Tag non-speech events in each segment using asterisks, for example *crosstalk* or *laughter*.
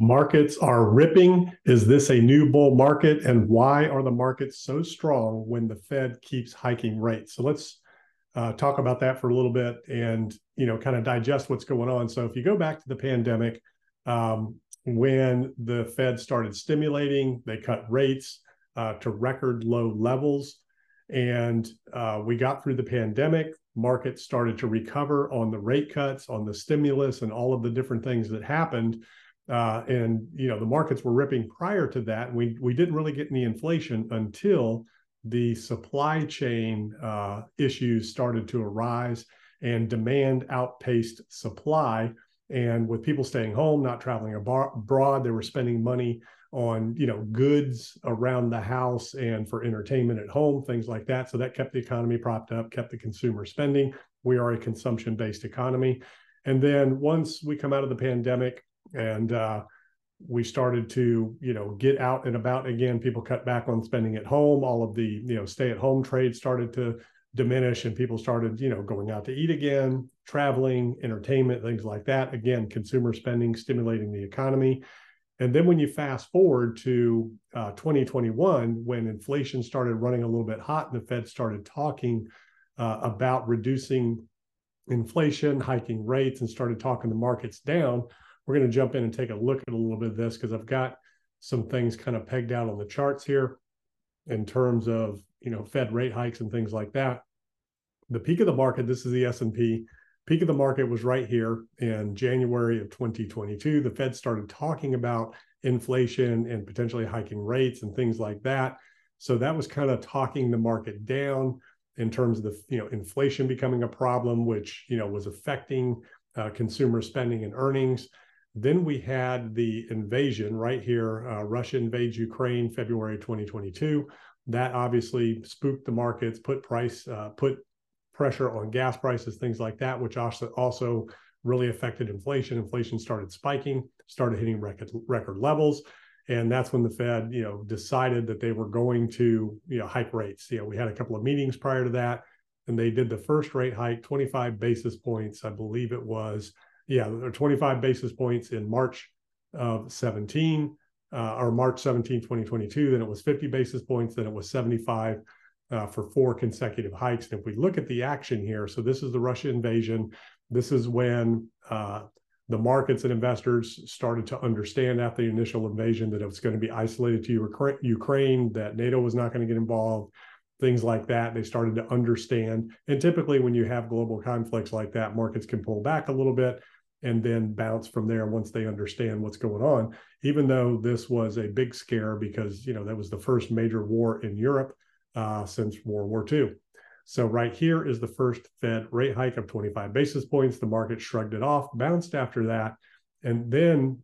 Markets are ripping. Is this a new bull market? And why are the markets so strong when the Fed keeps hiking rates? So let's uh, talk about that for a little bit and you know kind of digest what's going on. So if you go back to the pandemic, um, when the Fed started stimulating, they cut rates uh, to record low levels, and uh, we got through the pandemic. Markets started to recover on the rate cuts, on the stimulus, and all of the different things that happened. Uh, and you know the markets were ripping prior to that. We we didn't really get any inflation until the supply chain uh, issues started to arise and demand outpaced supply. And with people staying home, not traveling abroad, they were spending money on you know goods around the house and for entertainment at home, things like that. So that kept the economy propped up, kept the consumer spending. We are a consumption-based economy. And then once we come out of the pandemic, and uh, we started to you know get out and about again. People cut back on spending at home. All of the you know stay at home trade started to diminish and people started you know going out to eat again traveling entertainment things like that. Again consumer spending stimulating the economy. And then when you fast forward to uh, 2021 when inflation started running a little bit hot and the fed started talking uh, about reducing inflation hiking rates and started talking the markets down we're going to jump in and take a look at a little bit of this because I've got some things kind of pegged out on the charts here in terms of you know Fed rate hikes and things like that. The peak of the market, this is the S&P. Peak of the market was right here in January of 2022. The Fed started talking about inflation and potentially hiking rates and things like that. So that was kind of talking the market down in terms of the you know inflation becoming a problem, which you know was affecting uh, consumer spending and earnings. Then we had the invasion right here. Uh, Russia invades Ukraine, February 2022. That obviously spooked the markets, put price, uh, put pressure on gas prices, things like that, which also also really affected inflation. Inflation started spiking, started hitting record record levels, and that's when the Fed, you know, decided that they were going to, you know, hike rates. You know, we had a couple of meetings prior to that, and they did the first rate hike, 25 basis points, I believe it was yeah, 25 basis points in March of 17 uh, or March 17, 2022. Then it was 50 basis points. Then it was 75 uh, for four consecutive hikes. And if we look at the action here, so this is the Russia invasion. This is when uh, the markets and investors started to understand after the initial invasion that it was going to be isolated to Ukraine, that NATO was not going to get involved, things like that. They started to understand. And typically, when you have global conflicts like that, markets can pull back a little bit and then bounce from there once they understand what's going on. Even though this was a big scare because you know that was the first major war in europe uh, since world war ii so right here is the first fed rate hike of 25 basis points. The market shrugged it off bounced after that and then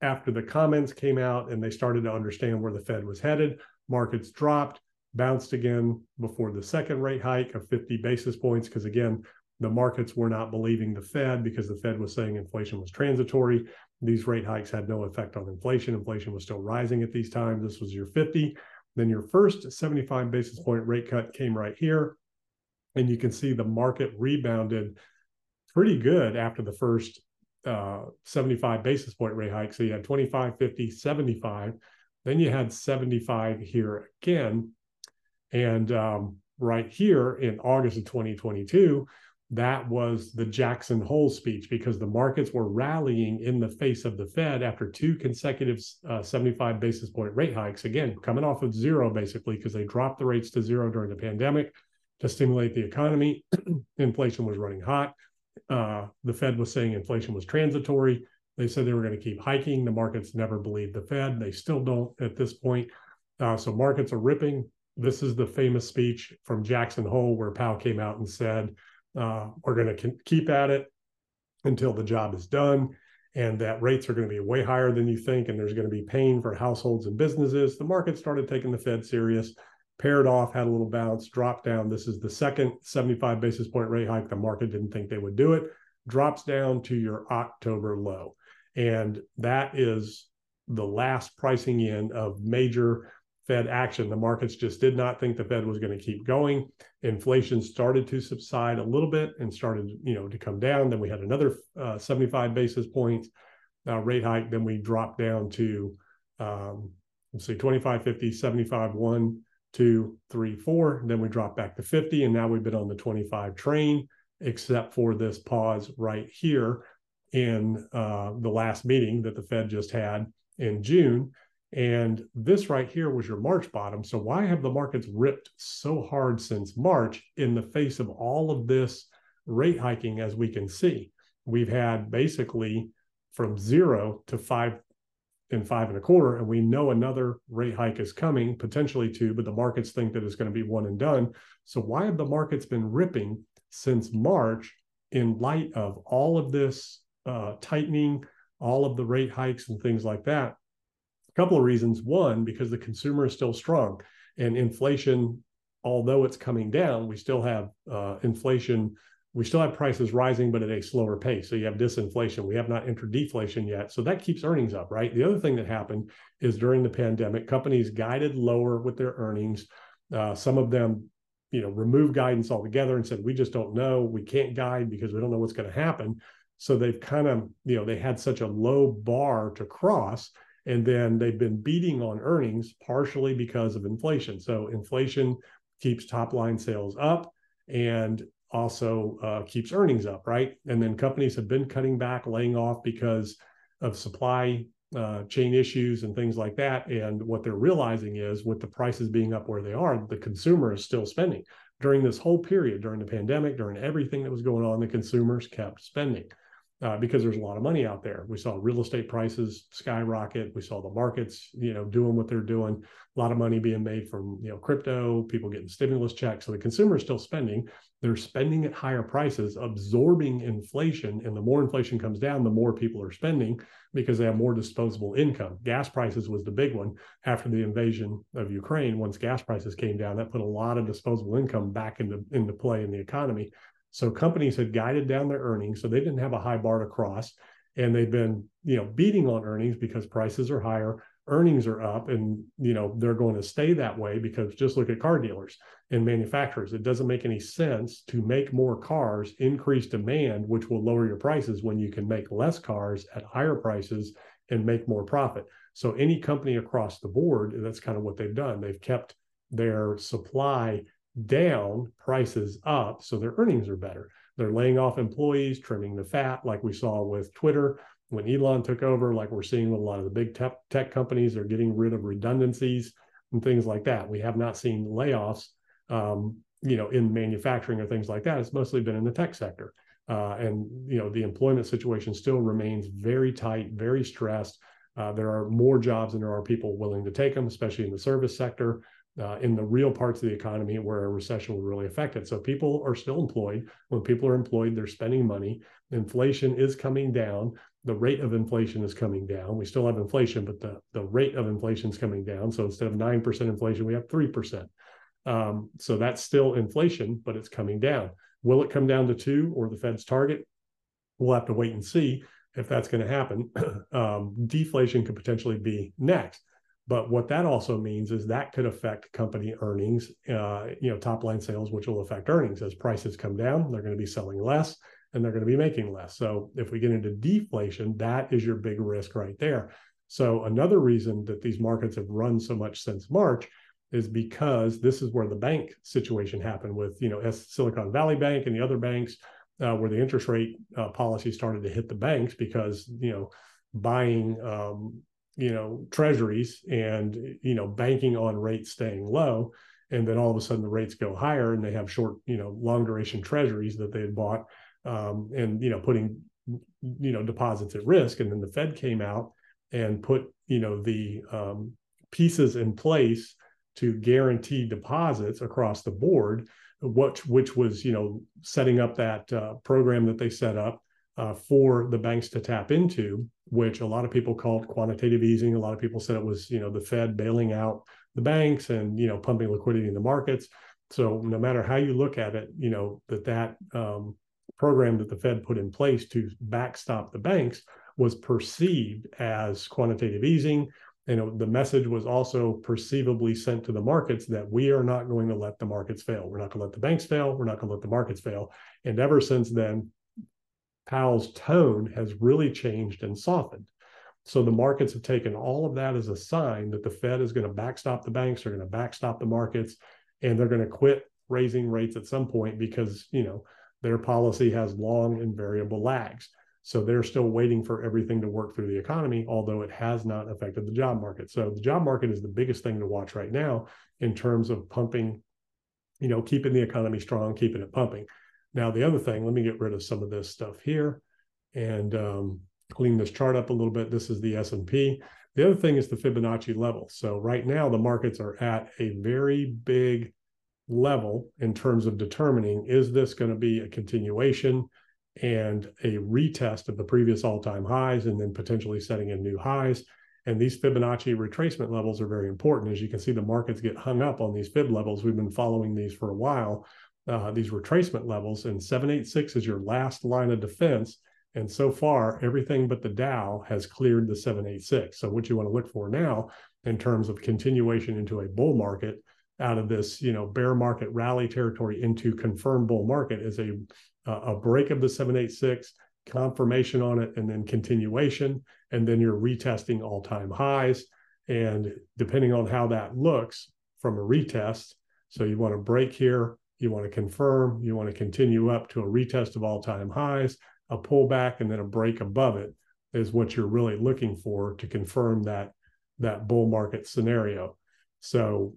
after the comments came out and they started to understand where the fed was headed markets dropped bounced again before the second rate hike of 50 basis points. Because again the markets were not believing the Fed because the Fed was saying inflation was transitory. These rate hikes had no effect on inflation. Inflation was still rising at these times. This was your 50. Then your first 75 basis point rate cut came right here. And you can see the market rebounded pretty good after the first uh, 75 basis point rate hike. So you had 25, 50, 75. Then you had 75 here again. And um, right here in August of 2022, that was the Jackson Hole speech because the markets were rallying in the face of the Fed after two consecutive uh, 75 basis point rate hikes. Again, coming off of zero basically because they dropped the rates to zero during the pandemic to stimulate the economy. *clears throat* inflation was running hot. Uh, the Fed was saying inflation was transitory. They said they were going to keep hiking. The markets never believed the Fed. They still don't at this point. Uh, so markets are ripping. This is the famous speech from Jackson Hole where Powell came out and said, uh, we're going to keep at it until the job is done and that rates are going to be way higher than you think and there's going to be pain for households and businesses. The market started taking the fed serious paired off had a little bounce dropped down. This is the second 75 basis point rate hike. The market didn't think they would do it. Drops down to your october low. And that is the last pricing in of major Fed action. The markets just did not think the Fed was going to keep going. Inflation started to subside a little bit and started, you know, to come down. Then we had another uh, 75 basis points. uh, rate hike. Then we dropped down to, um, let's see, 25, 50, 75, 1, 2, 3, 4. Then we dropped back to 50. And now we've been on the 25 train, except for this pause right here in uh, the last meeting that the Fed just had in June. And this right here was your March bottom. So why have the markets ripped so hard since March in the face of all of this rate hiking as we can see? We've had basically from zero to five and five and a quarter, and we know another rate hike is coming, potentially two, but the markets think that it's going to be one and done. So why have the markets been ripping since March in light of all of this uh, tightening, all of the rate hikes and things like that? A couple of reasons. One, because the consumer is still strong and inflation, although it's coming down, we still have uh, inflation. We still have prices rising, but at a slower pace. So you have disinflation. We have not entered deflation yet. So that keeps earnings up, right? The other thing that happened is during the pandemic, companies guided lower with their earnings. Uh, some of them, you know, removed guidance altogether and said, we just don't know. We can't guide because we don't know what's going to happen. So they've kind of, you know, they had such a low bar to cross and then they've been beating on earnings partially because of inflation. So inflation keeps top line sales up and also uh, keeps earnings up, right? And then companies have been cutting back, laying off because of supply uh, chain issues and things like that. And what they're realizing is with the prices being up where they are, the consumer is still spending. During this whole period, during the pandemic, during everything that was going on, the consumers kept spending uh, because there's a lot of money out there. We saw real estate prices skyrocket. We saw the markets, you know, doing what they're doing. A lot of money being made from you know crypto, people getting stimulus checks. So the consumer is still spending. They're spending at higher prices, absorbing inflation. And the more inflation comes down, the more people are spending because they have more disposable income. Gas prices was the big one after the invasion of Ukraine. Once gas prices came down, that put a lot of disposable income back into into play in the economy. So companies had guided down their earnings, so they didn't have a high bar to cross, and they've been, you know, beating on earnings because prices are higher, earnings are up, and you know they're going to stay that way because just look at car dealers and manufacturers. It doesn't make any sense to make more cars, increase demand, which will lower your prices when you can make less cars at higher prices and make more profit. So any company across the board, that's kind of what they've done. They've kept their supply down, prices up, so their earnings are better. They're laying off employees, trimming the fat, like we saw with Twitter when Elon took over, like we're seeing with a lot of the big tech, tech companies. They're getting rid of redundancies and things like that. We have not seen layoffs, um, you know, in manufacturing or things like that. It's mostly been in the tech sector. Uh, and you know the employment situation still remains very tight, very stressed. Uh, there are more jobs than there are people willing to take them, especially in the service sector uh, in the real parts of the economy where a recession would really affect it. So people are still employed. When people are employed, they're spending money. Inflation is coming down. The rate of inflation is coming down. We still have inflation, but the, the rate of inflation is coming down. So instead of 9% inflation, we have 3%. Um, so that's still inflation, but it's coming down. Will it come down to two or the Fed's target? We'll have to wait and see if that's going to happen. *clears throat* um, deflation could potentially be next. But what that also means is that could affect company earnings, uh, you know, top line sales, which will affect earnings as prices come down. They're going to be selling less and they're going to be making less. So if we get into deflation, that is your big risk right there. So another reason that these markets have run so much since March is because this is where the bank situation happened with, you know, Silicon Valley Bank and the other banks, uh, where the interest rate uh, policy started to hit the banks because, you know, buying um, you know treasuries and you know banking on rates staying low and then all of a sudden the rates go higher and they have short you know long duration treasuries that they had bought um, and you know putting you know deposits at risk. And then the fed came out and put you know the um, pieces in place to guarantee deposits across the board which which was you know setting up that uh, program that they set up uh, for the banks to tap into which a lot of people called quantitative easing. A lot of people said it was, you know, the Fed bailing out the banks and, you know, pumping liquidity in the markets. So no matter how you look at it, you know, that that um, program that the Fed put in place to backstop the banks was perceived as quantitative easing. And the message was also perceivably sent to the markets that we are not going to let the markets fail. We're not going to let the banks fail. We're not going to let the markets fail. And ever since then, Powell's tone has really changed and softened. So the markets have taken all of that as a sign that the Fed is going to backstop the banks, they're going to backstop the markets, and they're going to quit raising rates at some point because you know their policy has long and variable lags. So they're still waiting for everything to work through the economy, although it has not affected the job market. So the job market is the biggest thing to watch right now in terms of pumping, you know, keeping the economy strong, keeping it pumping. Now, the other thing, let me get rid of some of this stuff here and um, clean this chart up a little bit. This is the S&P. The other thing is the Fibonacci level. So right now the markets are at a very big level in terms of determining is this going to be a continuation and a retest of the previous all-time highs and then potentially setting in new highs. And these Fibonacci retracement levels are very important. As you can see, the markets get hung up on these fib levels. We've been following these for a while, uh, these retracement levels, and 786 is your last line of defense. And so far, everything but the Dow has cleared the 786. So what you want to look for now in terms of continuation into a bull market out of this, you know, bear market rally territory into confirmed bull market is a a break of the 786, confirmation on it, and then continuation, and then you're retesting all-time highs. And depending on how that looks from a retest, so you want to break here, you want to confirm, you want to continue up to a retest of all-time highs, a pullback, and then a break above it is what you're really looking for to confirm that that bull market scenario. So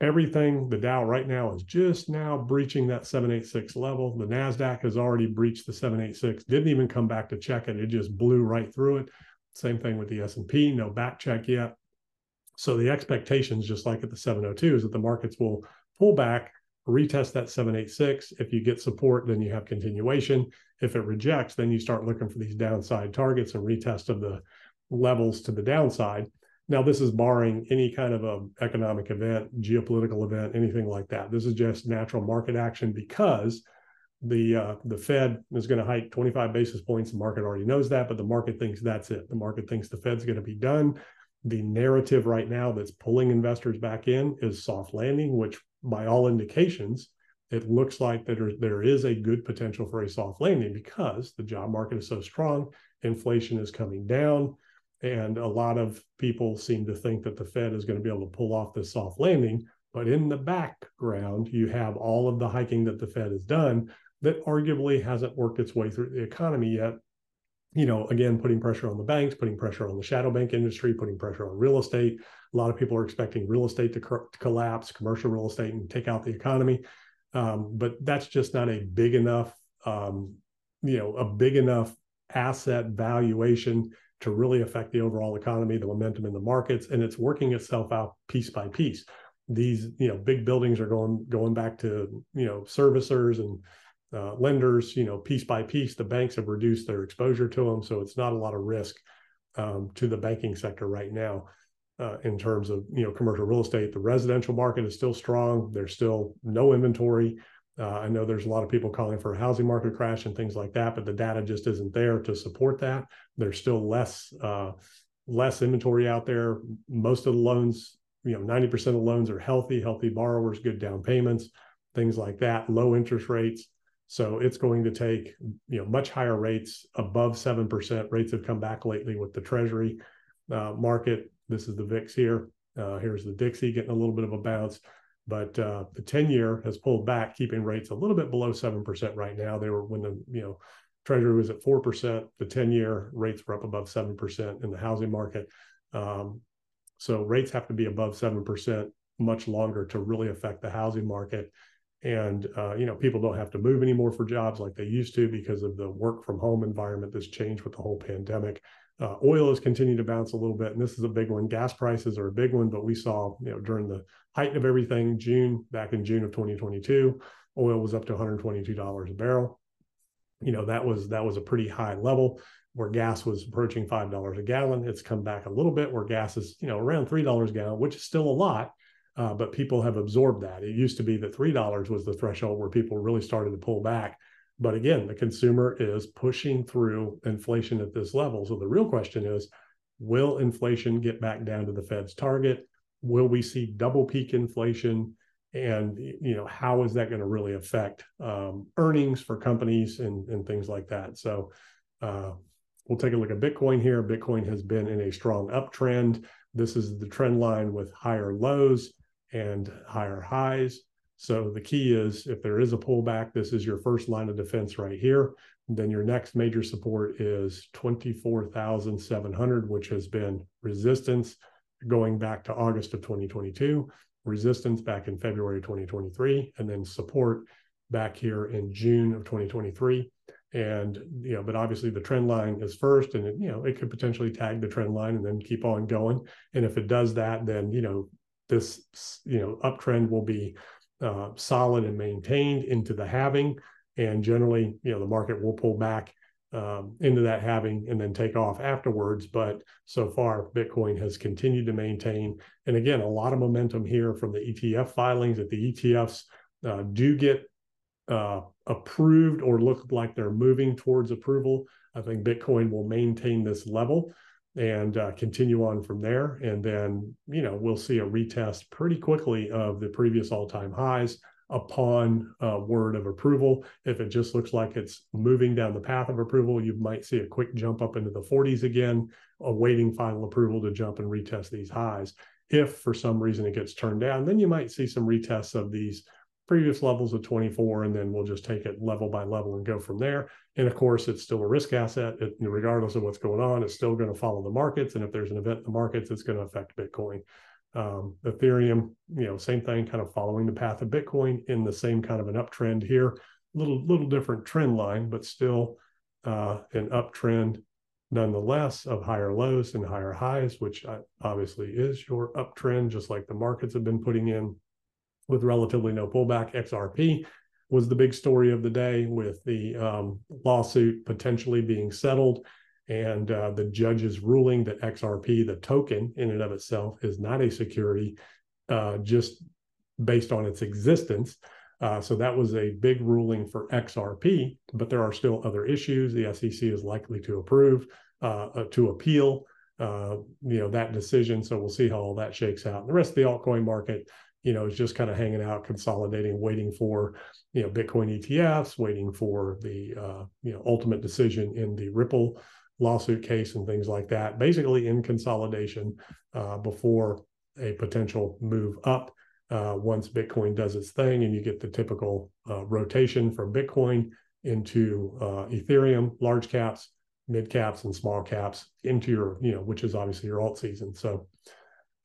everything the dow right now is just now breaching that 786 level. The nasdaq has already breached the 786 didn't even come back to check it. It just blew right through it. Same thing with the s&p no back check yet. So the expectations just like at the 702 is that the markets will pull back retest that 786 if you get support then you have continuation if it rejects then you start looking for these downside targets and retest of the levels to the downside now, this is barring any kind of a economic event, geopolitical event, anything like that. This is just natural market action because the uh, the Fed is going to hike 25 basis points. The market already knows that, but the market thinks that's it. The market thinks the Fed's going to be done. The narrative right now that's pulling investors back in is soft landing, which by all indications, it looks like that there, is a good potential for a soft landing because the job market is so strong, inflation is coming down and a lot of people seem to think that the Fed is going to be able to pull off this soft landing. But in the background, you have all of the hiking that the Fed has done that arguably hasn't worked its way through the economy yet. You know, again, putting pressure on the banks, putting pressure on the shadow bank industry, putting pressure on real estate. A lot of people are expecting real estate to, co- to collapse, commercial real estate, and take out the economy. Um, but that's just not a big enough, um, you know, a big enough asset valuation to really affect the overall economy, the momentum in the markets, and it's working itself out piece by piece. These, you know, big buildings are going going back to, you know, servicers and uh, lenders. You know, piece by piece, the banks have reduced their exposure to them, so it's not a lot of risk um, to the banking sector right now. Uh, in terms of you know commercial real estate, the residential market is still strong. There's still no inventory. Uh, I know there's a lot of people calling for a housing market crash and things like that, but the data just isn't there to support that. There's still less uh, less inventory out there. Most of the loans, you know, 90% of loans are healthy, healthy borrowers, good down payments, things like that, low interest rates. So it's going to take, you know, much higher rates above 7%. Rates have come back lately with the treasury uh, market. This is the VIX here. Uh, here's the Dixie getting a little bit of a bounce. But uh, the 10 year has pulled back, keeping rates a little bit below 7% right now. They were when the, you know, Treasury was at 4%, the 10 year rates were up above 7% in the housing market. Um, so rates have to be above 7% much longer to really affect the housing market. And, uh, you know, people don't have to move anymore for jobs like they used to because of the work from home environment that's changed with the whole pandemic. Uh, oil has continued to bounce a little bit, and this is a big one. Gas prices are a big one, but we saw, you know, during the height of everything, June back in June of 2022, oil was up to 122 dollars a barrel. You know, that was that was a pretty high level where gas was approaching five dollars a gallon. It's come back a little bit where gas is, you know, around three dollars a gallon, which is still a lot, uh, but people have absorbed that. It used to be that three dollars was the threshold where people really started to pull back but again, the consumer is pushing through inflation at this level. So the real question is will inflation get back down to the Fed's target? Will we see double peak inflation? And you know how is that going to really affect um, earnings for companies and, and things like that? So uh, we'll take a look at Bitcoin here. Bitcoin has been in a strong uptrend. This is the trend line with higher lows and higher highs. So the key is if there is a pullback, this is your first line of defense right here. Then your next major support is 24,700, which has been resistance going back to August of 2022, resistance back in February of 2023, and then support back here in June of 2023. And you know, but obviously the trend line is first, and it, you know it could potentially tag the trend line and then keep on going. And if it does that, then you know this you know uptrend will be uh, solid and maintained into the halving. And generally, you know, the market will pull back um, into that halving and then take off afterwards. But so far, Bitcoin has continued to maintain. And again, a lot of momentum here from the ETF filings that the ETFs uh, do get uh, approved or look like they're moving towards approval. I think Bitcoin will maintain this level and uh, continue on from there. And then, you know, we'll see a retest pretty quickly of the previous all time highs upon uh, word of approval. If it just looks like it's moving down the path of approval, you might see a quick jump up into the 40s again, awaiting final approval to jump and retest these highs. If for some reason it gets turned down, then you might see some retests of these previous levels of 24, and then we'll just take it level by level and go from there. And of course, it's still a risk asset. It, regardless of what's going on, it's still going to follow the markets. And if there's an event in the markets, it's going to affect Bitcoin. Um, Ethereum, you know, same thing, kind of following the path of Bitcoin in the same kind of an uptrend here. Little little different trend line, but still uh, an uptrend nonetheless of higher lows and higher highs, which uh, obviously is your uptrend, just like the markets have been putting in with relatively no pullback. XRP was the big story of the day with the um, lawsuit potentially being settled and uh, the judge's ruling that XRP, the token in and of itself, is not a security uh, just based on its existence. Uh, so that was a big ruling for XRP, but there are still other issues. The SEC is likely to approve, uh, uh, to appeal, uh, you know, that decision. So we'll see how all that shakes out. And The rest of the altcoin market, you know, is just kind of hanging out, consolidating, waiting for, you know, Bitcoin ETFs, waiting for the, uh, you know, ultimate decision in the Ripple lawsuit case and things like that, basically in consolidation uh, before a potential move up. Uh, once Bitcoin does its thing, and you get the typical uh, rotation from Bitcoin into uh, Ethereum, large caps, mid caps, and small caps into your, you know, which is obviously your alt season. So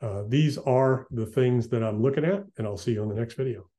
uh, these are the things that I'm looking at, and I'll see you on the next video.